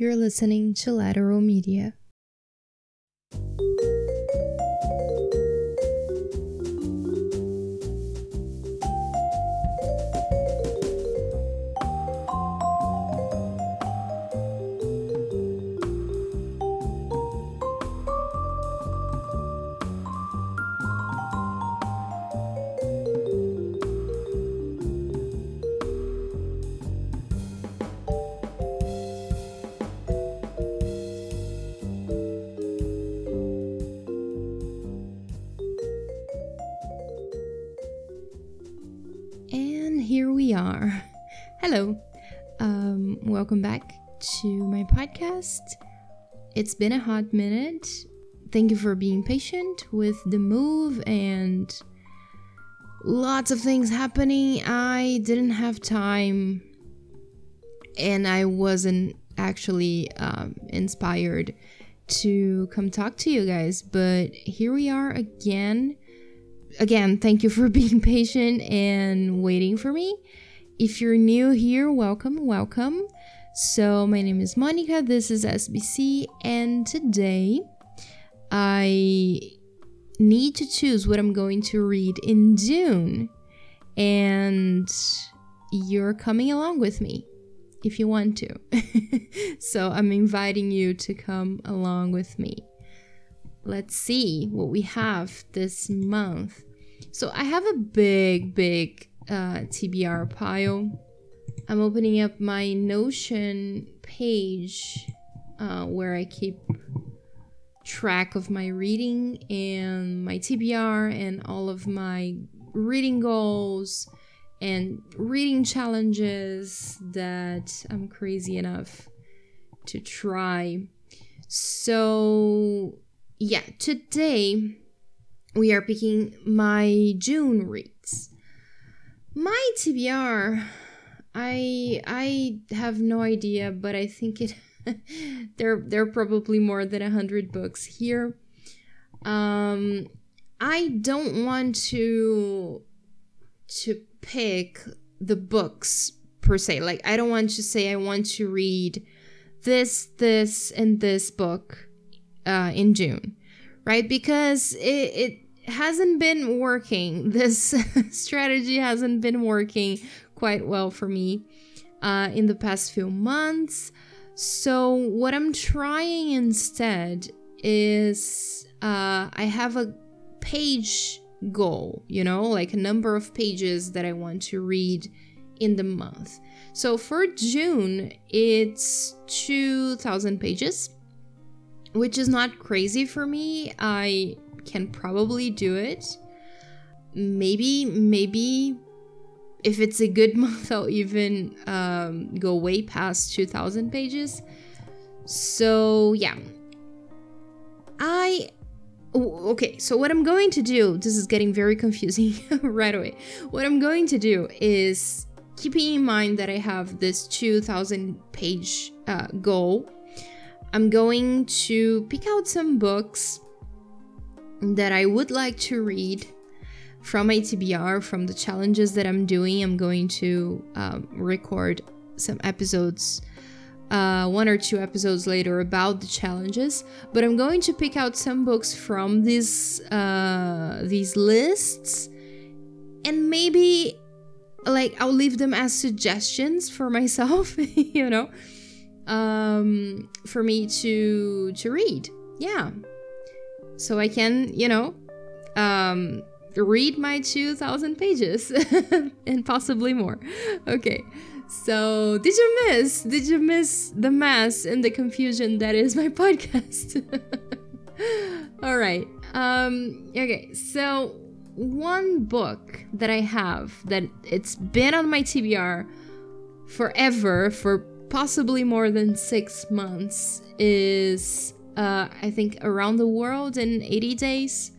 You're listening to Lateral Media. Welcome back to my podcast. It's been a hot minute. Thank you for being patient with the move and lots of things happening. I didn't have time and I wasn't actually um, inspired to come talk to you guys, but here we are again again, thank you for being patient and waiting for me. If you're new here, welcome, welcome. So, my name is Monica, this is SBC, and today I need to choose what I'm going to read in June. And you're coming along with me if you want to. so, I'm inviting you to come along with me let's see what we have this month. So I have a big, big uh, TBR pile. I'm opening up my Notion page uh, where I keep track of my reading and my TBR and all of my reading goals and reading challenges that I'm crazy enough to try. So yeah, today we are picking my June reads. My TBR, I I have no idea, but I think it there there are probably more than a hundred books here. Um, I don't want to to pick the books per se. Like I don't want to say I want to read this, this, and this book uh, in June, right? Because it, it hasn't been working. This strategy hasn't been working quite well for me uh, in the past few months. So, what I'm trying instead is uh, I have a page goal, you know, like a number of pages that I want to read in the month. So, for June, it's 2,000 pages which is not crazy for me. I can probably do it. Maybe, maybe if it's a good month, I'll even um, go way past 2,000 pages. So, yeah. I. Okay, so what I'm going to do, this is getting very confusing right away. What I'm going to do is keeping in mind that I have this 2,000 page uh, goal I'm going to pick out some books that I would like to read from ATBR, from the challenges that I'm doing. I'm going to um, record some episodes, uh, one or two episodes later about the challenges. But I'm going to pick out some books from these uh, these lists, and maybe like I'll leave them as suggestions for myself. you know um, for me to to read. Yeah, so I can you know um, read my two thousand pages and possibly more. Okay. So, did you miss? Did you miss the mess and the confusion that is my podcast? All right. Um okay. So, one book that I have that it's been on my TBR forever for possibly more than six months is uh, I think around the world in 80 days.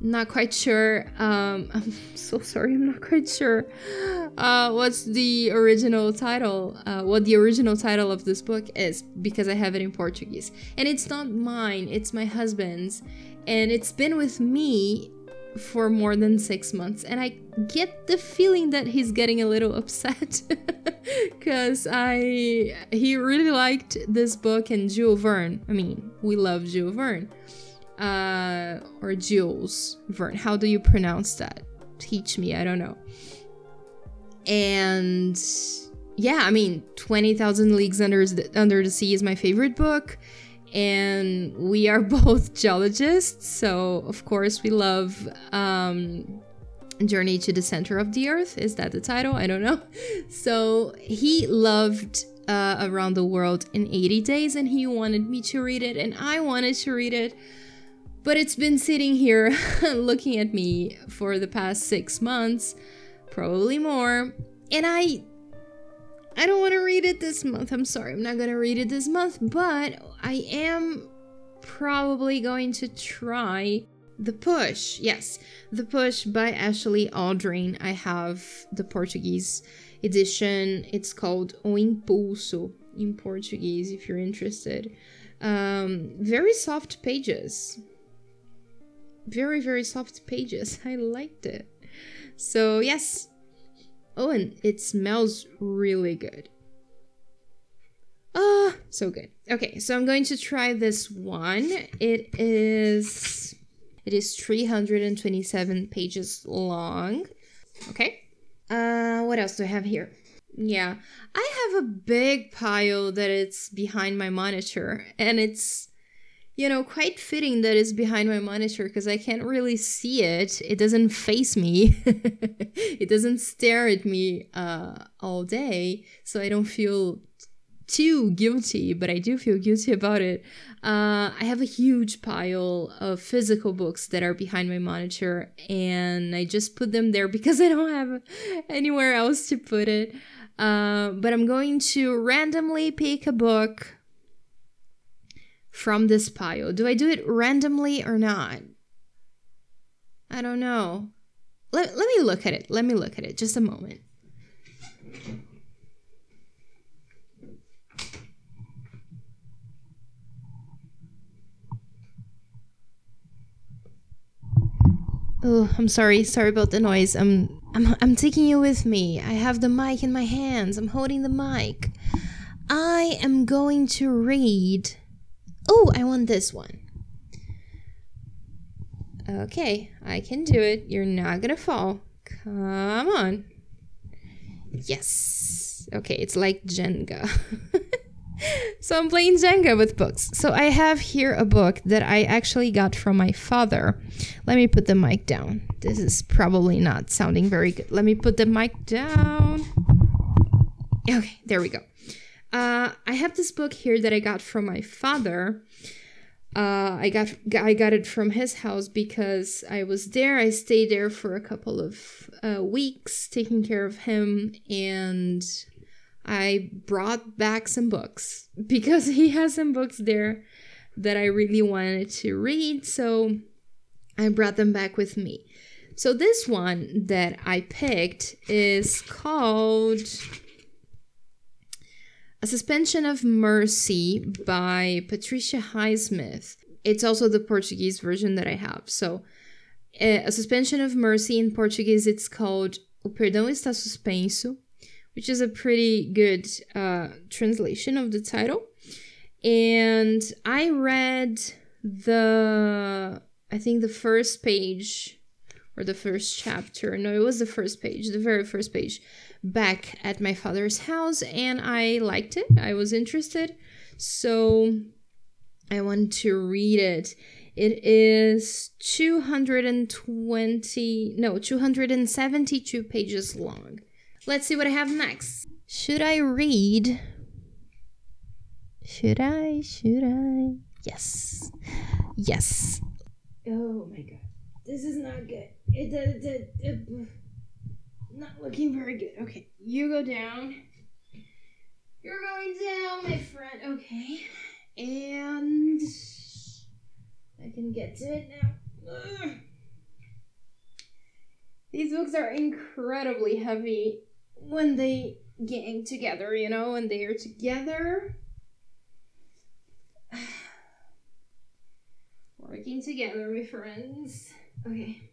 Not quite sure. Um, I'm so sorry. I'm not quite sure. Uh, what's the original title? Uh, what the original title of this book is because I have it in Portuguese, and it's not mine. It's my husband's, and it's been with me for more than six months, and I get the feeling that he's getting a little upset because I he really liked this book and Jules Verne. I mean, we love Jules Verne, uh, or Jules Verne. How do you pronounce that? Teach me. I don't know. And yeah, I mean, Twenty Thousand Leagues Under the, Under the Sea is my favorite book and we are both geologists, so of course we love um, Journey to the Center of the Earth. Is that the title? I don't know. So he loved uh, Around the World in 80 Days, and he wanted me to read it, and I wanted to read it. But it's been sitting here looking at me for the past six months, probably more. And I I don't want to read it this month. I'm sorry, I'm not going to read it this month, but I am probably going to try The Push. Yes, The Push by Ashley Audrain. I have the Portuguese edition. It's called O Impulso in Portuguese if you're interested. Um, very soft pages. Very, very soft pages. I liked it. So, yes, Oh, and it smells really good. Ah, so good. Okay, so I'm going to try this one. It is it is 327 pages long. Okay. Uh what else do I have here? Yeah. I have a big pile that it's behind my monitor and it's you know, quite fitting that it's behind my monitor because I can't really see it. It doesn't face me. it doesn't stare at me uh, all day, so I don't feel too guilty, but I do feel guilty about it. Uh, I have a huge pile of physical books that are behind my monitor, and I just put them there because I don't have anywhere else to put it. Uh, but I'm going to randomly pick a book from this pile. Do I do it randomly or not? I don't know. Let, let me look at it. Let me look at it. Just a moment. Oh, I'm sorry. Sorry about the noise. I'm I'm I'm taking you with me. I have the mic in my hands. I'm holding the mic. I am going to read Oh, I want this one. Okay, I can do it. You're not gonna fall. Come on. Yes. Okay, it's like Jenga. so I'm playing Jenga with books. So I have here a book that I actually got from my father. Let me put the mic down. This is probably not sounding very good. Let me put the mic down. Okay, there we go. Uh, I have this book here that I got from my father. Uh, I got I got it from his house because I was there. I stayed there for a couple of uh, weeks taking care of him, and I brought back some books because he has some books there that I really wanted to read. So I brought them back with me. So this one that I picked is called a Suspension of Mercy by Patricia Highsmith. It's also the Portuguese version that I have. So, eh, A Suspension of Mercy in Portuguese, it's called O Perdão Está Suspenso, which is a pretty good uh, translation of the title. And I read the, I think the first page or the first chapter. No, it was the first page, the very first page back at my father's house and I liked it. I was interested. So I wanted to read it. It is 220, no, 272 pages long. Let's see what I have next. Should I read? Should I? Should I? Yes. Yes. Oh my god. This is not good. It, it, it, it, not looking very good. Okay, you go down. You're going down, my friend. Okay. And I can get to it now. Ugh. These books are incredibly heavy when they gang together, you know, when they are together. Working together, my friends. Okay.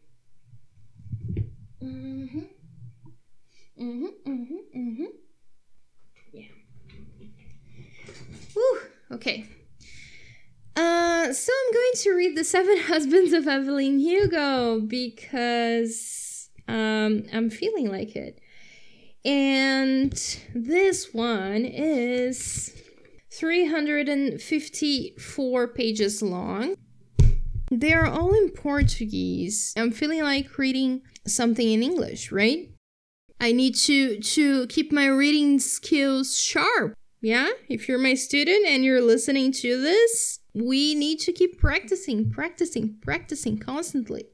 Mm-hmm. Mm-hmm. Mm-hmm. Mm-hmm. Yeah. Whew. Okay. Uh, so I'm going to read The Seven Husbands of Evelyn Hugo because um, I'm feeling like it. And this one is 354 pages long. They are all in Portuguese. I'm feeling like reading something in English, right? I need to to keep my reading skills sharp. Yeah? If you're my student and you're listening to this, we need to keep practicing, practicing, practicing constantly.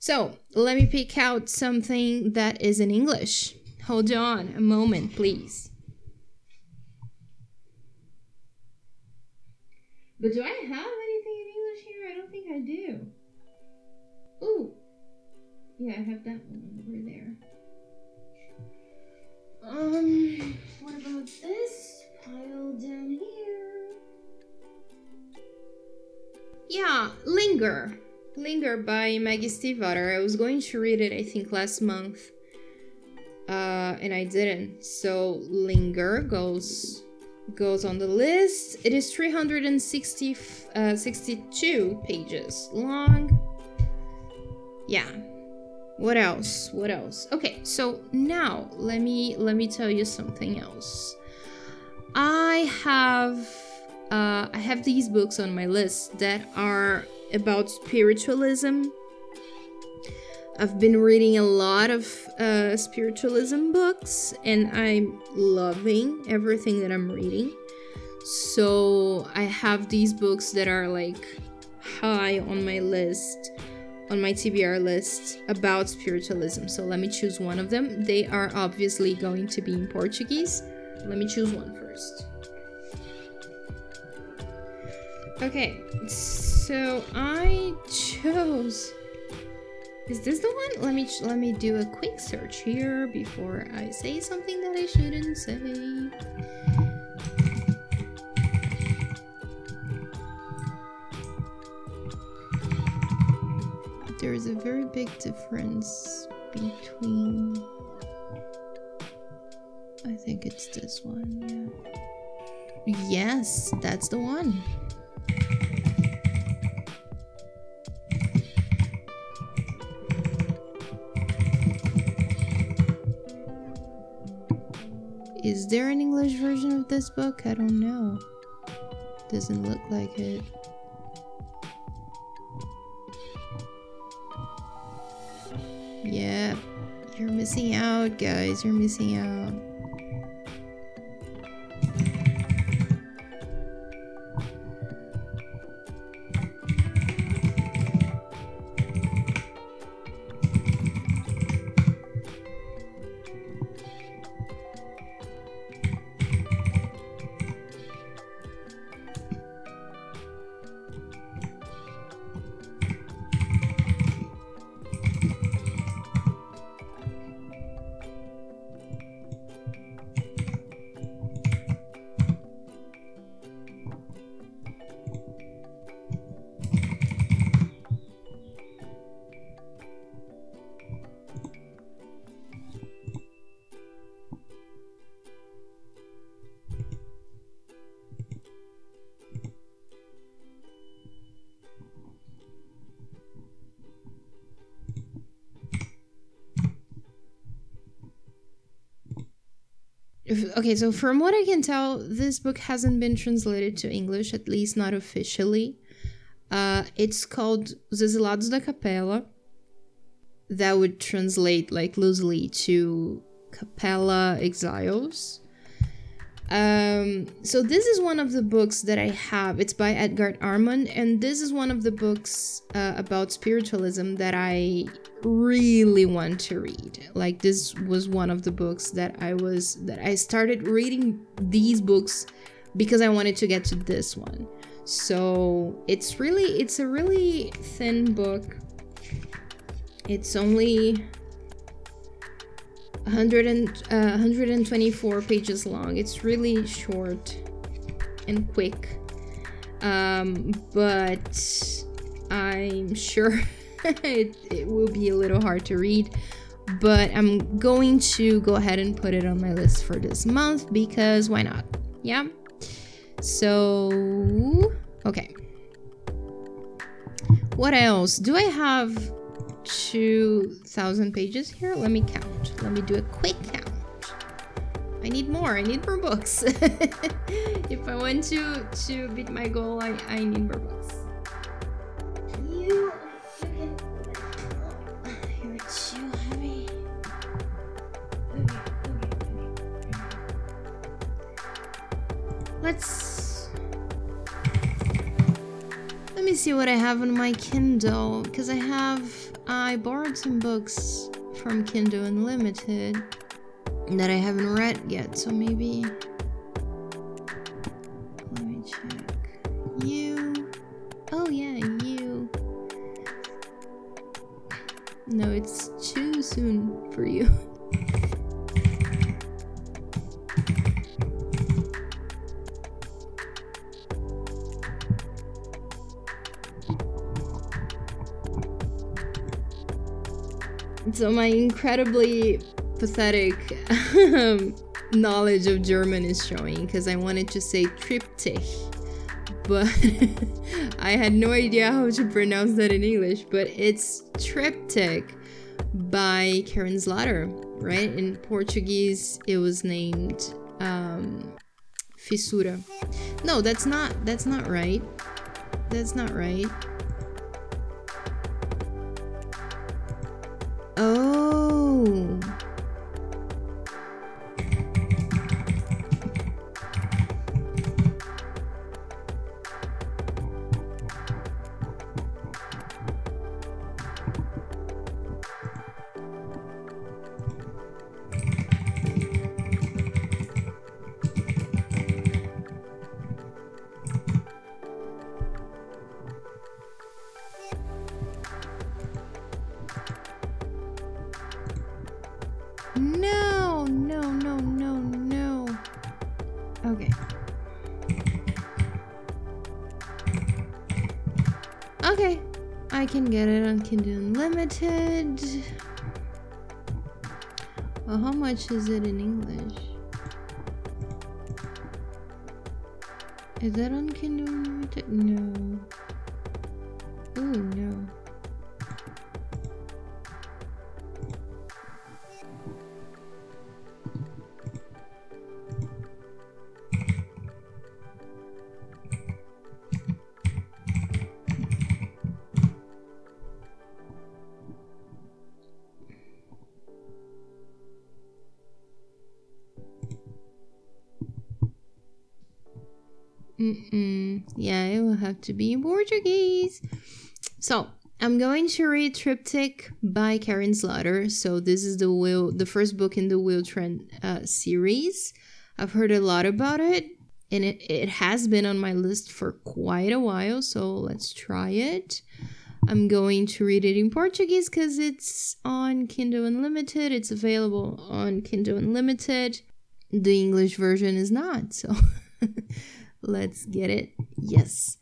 So, let me pick out something that is in English. Hold on a moment, please. But do I have anything in English here? I don't think I do. Ooh. Yeah, I have that one over there. Um, what about this pile down here? Yeah, Linger. Linger by Maggie Stiefvater. I was going to read it, I think, last month. Uh, and I didn't. So Linger goes goes on the list. It is 360 uh, 62 pages long. Yeah. What else? What else? Okay, so now let me let me tell you something else. I have uh, I have these books on my list that are about spiritualism. I've been reading a lot of uh, spiritualism books and I'm loving everything that I'm reading. So I have these books that are like high on my list, on my TBR list about spiritualism. So let me choose one of them. They are obviously going to be in Portuguese. Let me choose one first. Okay, so I chose. Is this the one? Let me let me do a quick search here before I say something that I shouldn't say. There is a very big difference between. I think it's this one, yeah. Yes, that's the one. Is there an English version of this book? I don't know. Doesn't look like it. Yeah, you're missing out, guys. You're missing out. Okay, so from what I can tell, this book hasn't been translated to English, at least not officially. Uh, it's called Os Exilados da Capela. That would translate like loosely to Capella Exiles. Um, so this is one of the books that I have. It's by Edgard Armond, and this is one of the books uh, about spiritualism that I really want to read. Like this was one of the books that I was that I started reading these books because I wanted to get to this one. So it's really it's a really thin book. It's only 100 and, uh, 124 pages long. It's really short and quick. Um, but I'm sure it, it will be a little hard to read. but I'm going to go ahead and put it on my list for this month because why not? Yeah. So, okay. What else? Do I have 2,000 pages here? Let me count. Let me do a quick count. I need more. I need more books. if I want to to beat my goal, I, I need more books. Let's. Let me see what I have on my Kindle because I have I borrowed some books from Kindle Unlimited that I haven't read yet, so maybe. Incredibly pathetic um, knowledge of German is showing because I wanted to say triptych, but I had no idea how to pronounce that in English. But it's triptych by Karin Slaughter, right? In Portuguese, it was named um, Fissura. No, that's not. That's not right. That's not right. Much is it in English? Is that on Kindle Unlimited? No. Ooh, no. Have to be in Portuguese. So I'm going to read Triptych by Karin Slaughter. So this is the will, the first book in the Will Trent uh, series. I've heard a lot about it, and it, it has been on my list for quite a while. So let's try it. I'm going to read it in Portuguese because it's on Kindle Unlimited. It's available on Kindle Unlimited. The English version is not. So let's get it. Yes.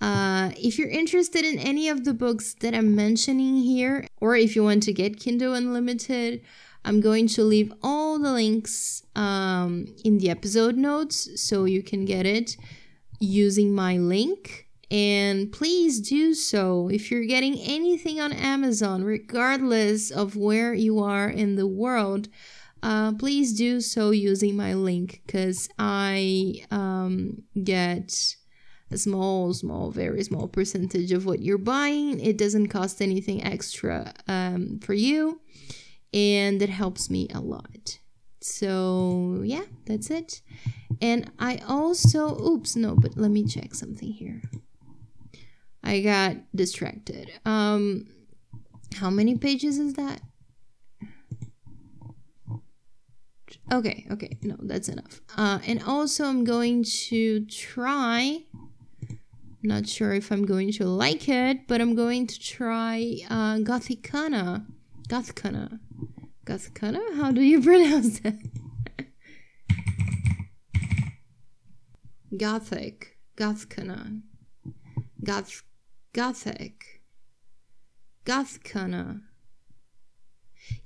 Uh, if you're interested in any of the books that I'm mentioning here, or if you want to get Kindle Unlimited, I'm going to leave all the links um, in the episode notes so you can get it using my link. And please do so if you're getting anything on Amazon, regardless of where you are in the world. Uh, please do so using my link because I um, get a small, small, very small percentage of what you're buying. It doesn't cost anything extra um, for you, and it helps me a lot. So, yeah, that's it. And I also, oops, no, but let me check something here. I got distracted. Um, how many pages is that? Okay, okay, no, that's enough. Uh, and also, I'm going to try. Not sure if I'm going to like it, but I'm going to try uh, Gothikana. Gothikana. Gothikana? How do you pronounce that? Gothic. Gothikana. Goth. Gothic. Gothikana.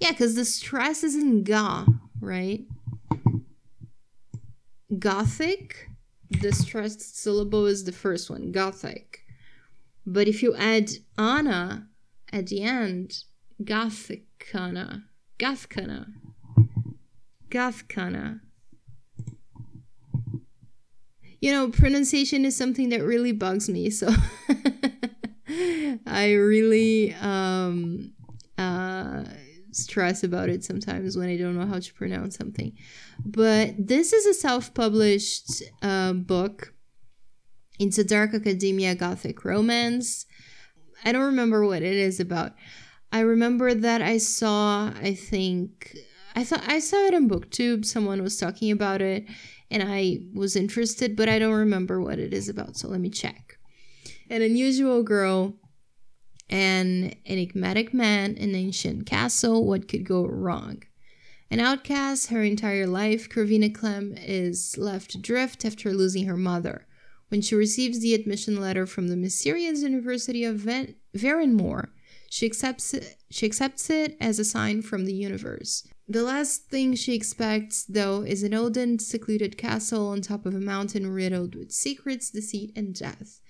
Yeah, because the stress is in ga, right? Gothic, the stressed syllable is the first one, Gothic. But if you add ana at the end, Gothikana, Gothcana, Gothcana. You know, pronunciation is something that really bugs me, so I really um uh stress about it sometimes when I don't know how to pronounce something. But this is a self published uh, book. It's a dark academia gothic romance. I don't remember what it is about. I remember that I saw, I think, I thought I saw it on booktube someone was talking about it and I was interested but I don't remember what it is about so let me check. An unusual girl an enigmatic man an ancient castle, what could go wrong? An outcast her entire life, Corvina Clemm is left adrift after losing her mother. When she receives the admission letter from the mysterious University of Van- Verenmore, she accepts it, she accepts it as a sign from the universe. The last thing she expects, though, is an old secluded castle on top of a mountain riddled with secrets, deceit, and death.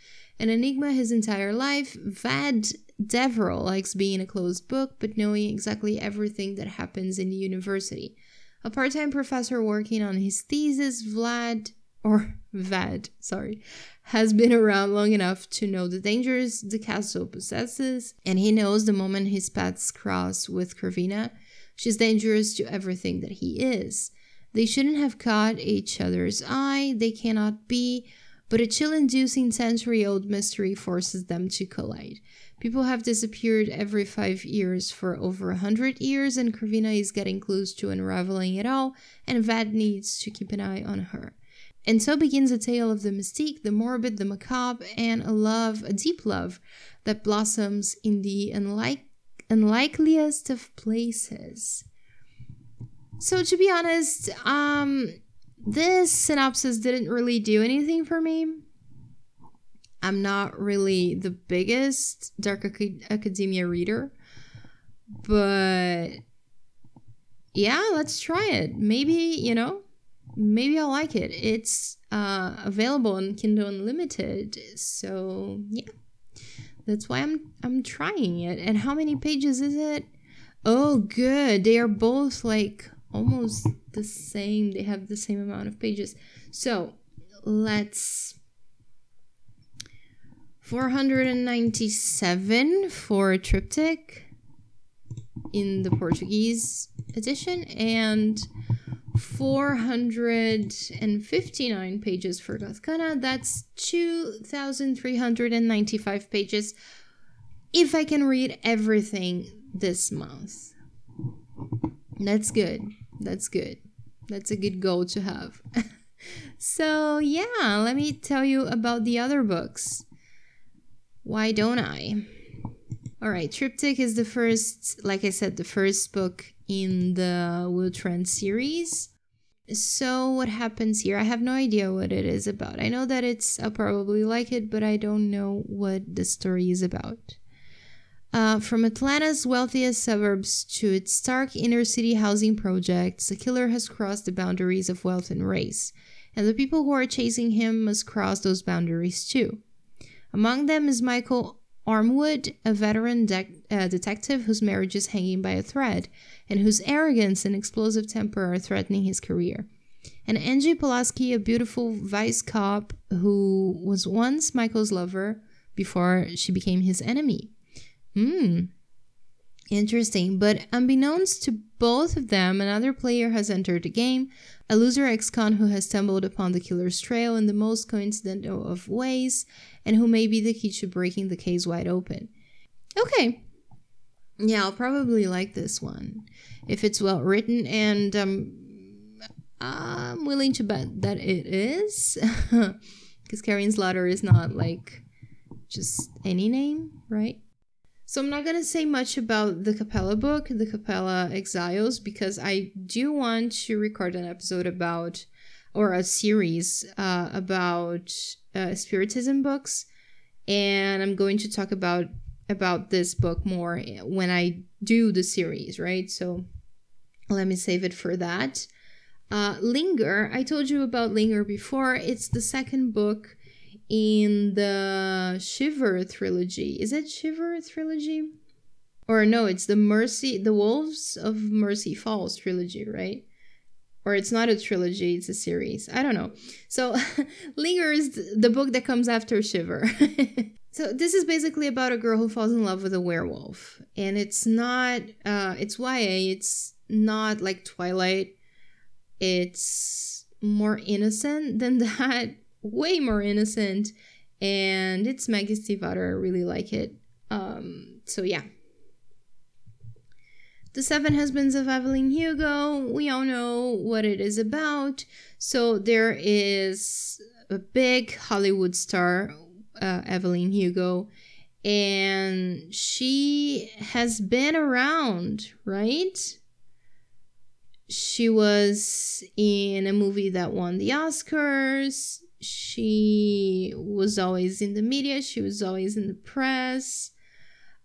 An enigma his entire life, Vad Deverell likes being a closed book, but knowing exactly everything that happens in the university. A part time professor working on his thesis, Vlad, or Vad, sorry, has been around long enough to know the dangers the castle possesses, and he knows the moment his paths cross with Corvina, she's dangerous to everything that he is. They shouldn't have caught each other's eye, they cannot be, but a chill inducing century old mystery forces them to collide. People have disappeared every five years for over a hundred years, and Corvina is getting close to unraveling it all, and Vad needs to keep an eye on her. And so begins a tale of the mystique, the morbid, the macabre, and a love, a deep love, that blossoms in the unlike, unlikeliest of places. So to be honest, um, this synopsis didn't really do anything for me. I'm not really the biggest Dark Academia reader, but yeah, let's try it. Maybe, you know, maybe I'll like it. It's uh, available on Kindle Unlimited, so yeah, that's why I'm I'm trying it. And how many pages is it? Oh, good. They are both like almost the same. They have the same amount of pages. So let's 497 for a triptych in the Portuguese edition and 459 pages for Gothcana. That's 2,395 pages if I can read everything this month. That's good. That's good. That's a good goal to have. so, yeah, let me tell you about the other books. Why don't I? All right, Triptych is the first, like I said, the first book in the Will Trent series. So what happens here? I have no idea what it is about. I know that it's I'll probably like it, but I don't know what the story is about. Uh, from Atlanta's wealthiest suburbs to its stark inner city housing projects, the killer has crossed the boundaries of wealth and race, and the people who are chasing him must cross those boundaries too. Among them is Michael Ormewood, a veteran de- uh, detective whose marriage is hanging by a thread, and whose arrogance and explosive temper are threatening his career. And Angie Polaski, a beautiful vice cop who was once Michael's lover before she became his enemy. Hmm, Interesting, but unbeknownst to both of them, another player has entered the game, a loser ex-con who has stumbled upon the killer's trail in the most coincidental of ways, and who may be the key to breaking the case wide open. Okay. Yeah, I'll probably like this one. If it's well written, and um, I'm willing to bet that it is. Because Karin Slaughter is not like just any name, right? So I'm not going to say much about the Capella book, the Capella Exiles, because I do want to record an episode about, or a series uh, about uh, Spiritism books. And I'm going to talk about about this book more when I do the series, right? So let me save it for that. Uh, Linger, I told you about Linger before. It's the second book in the Shiver trilogy. Is it Shiver trilogy? Or no, it's the Mercy, the Wolves of Mercy Falls trilogy, right? Or it's not a trilogy, it's a series. I don't know. So, Linger is the book that comes after Shiver. so, this is basically about a girl who falls in love with a werewolf. And it's not, uh, it's YA, it's not like Twilight. It's more innocent than that, way more innocent. And it's Maggie Stiefvater. I really like it. Um, so, yeah, the Seven Husbands of Evelyn Hugo, we all know what it is about. So there is a big Hollywood star, uh, Evelyn Hugo, and she has been around, right? She was in a movie that won the Oscars. She was always in the media, she was always in the press.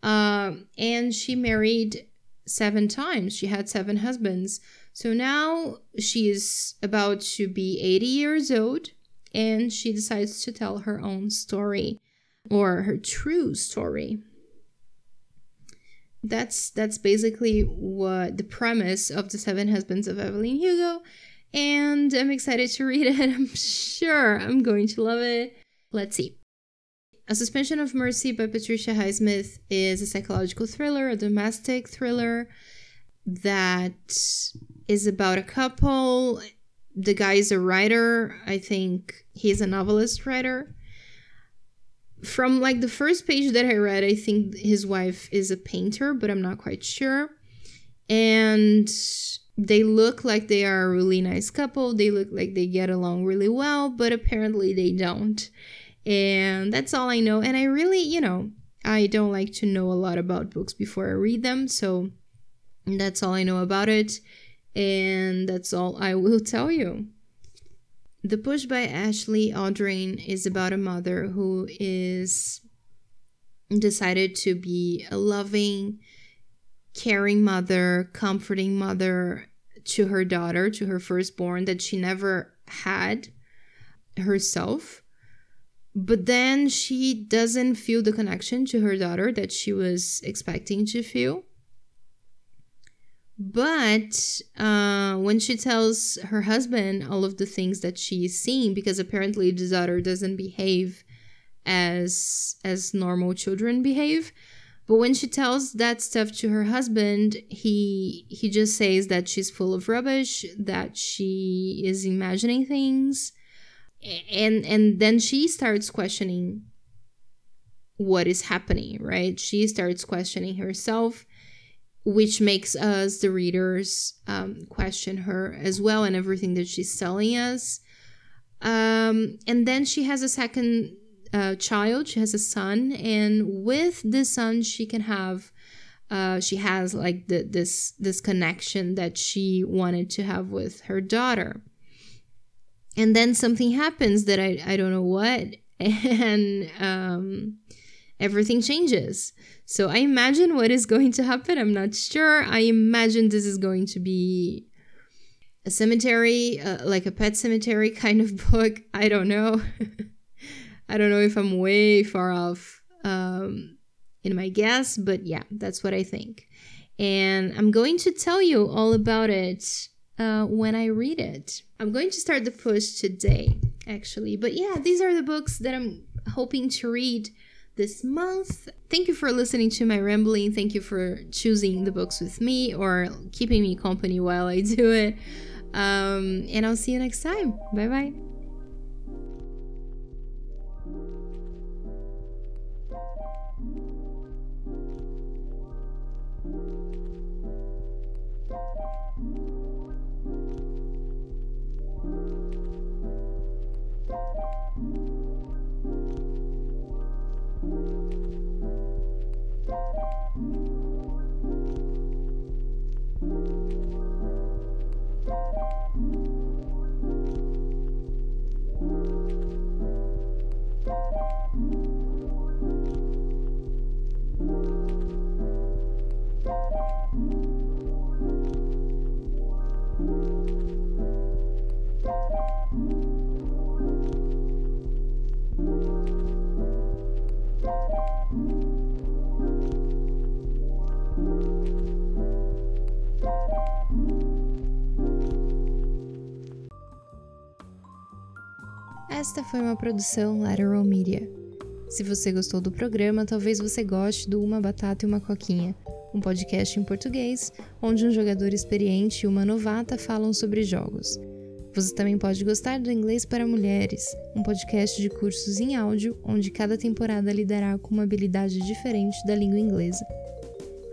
Um, and she married seven times. She had seven husbands. So now she is about to be 80 years old and she decides to tell her own story or her true story. That's that's basically what the premise of the Seven Husbands of Evelyn Hugo and I'm excited to read it. I'm sure I'm going to love it. Let's see. A Suspension of Mercy by Patricia Highsmith is a psychological thriller, a domestic thriller that is about a couple. The guy is a writer. I think he's a novelist writer. From like the first page that I read, I think his wife is a painter, but I'm not quite sure. And they look like they are a really nice couple. They look like they get along really well, but apparently they don't. And that's all I know. And I really, you know, I don't like to know a lot about books before I read them. So that's all I know about it. And that's all I will tell you. The Push by Ashley Audrain is about a mother who is decided to be a loving, caring mother, comforting mother to her daughter, to her firstborn that she never had herself but then she doesn't feel the connection to her daughter that she was expecting to feel. But uh, when she tells her husband all of the things that she's seeing, because apparently the daughter doesn't behave as as normal children behave, but when she tells that stuff to her husband, he he just says that she's full of rubbish, that she is imagining things, and and then she starts questioning what is happening right? She starts questioning herself which makes us the readers um, question her as well and everything that she's telling us. Um, and then she has a second child she has a son and with this son she can have uh, she has like the, this this connection that she wanted to have with her daughter. And then something happens that I, I don't know what and um, everything changes. So i imagine what is going to happen. I'm not sure. I imagine this is going to be a cemetery uh, like a pet cemetery kind of book. I don't know i don't know if i'm way far off um, in my guess but yeah that's what i think and i'm going to tell you all about it uh, when I read it. I'm going to start the push today, actually. But yeah, these are the books that I'm hoping to read this month. Thank you for listening to my rambling. Thank you for choosing the books with me or keeping me company while I do it. Um, and I'll see you next time. Bye bye. Esta foi uma produção Lateral Media. Se você gostou do programa, talvez você goste do Uma Batata e uma Coquinha, um podcast em português onde um jogador experiente e uma novata falam sobre jogos. Você também pode gostar do Inglês para Mulheres, um podcast de cursos em áudio onde cada temporada lidará com uma habilidade diferente da língua inglesa.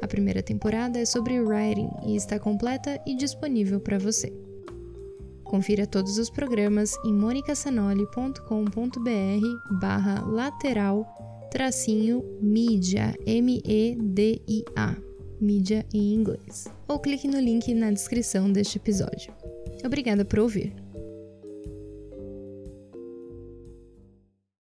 A primeira temporada é sobre writing e está completa e disponível para você. Confira todos os programas em monicasanoli.com.br barra lateral tracinho mídia, M-E-D-I-A, mídia em inglês. Ou clique no link na descrição deste episódio. Obrigada por ouvir.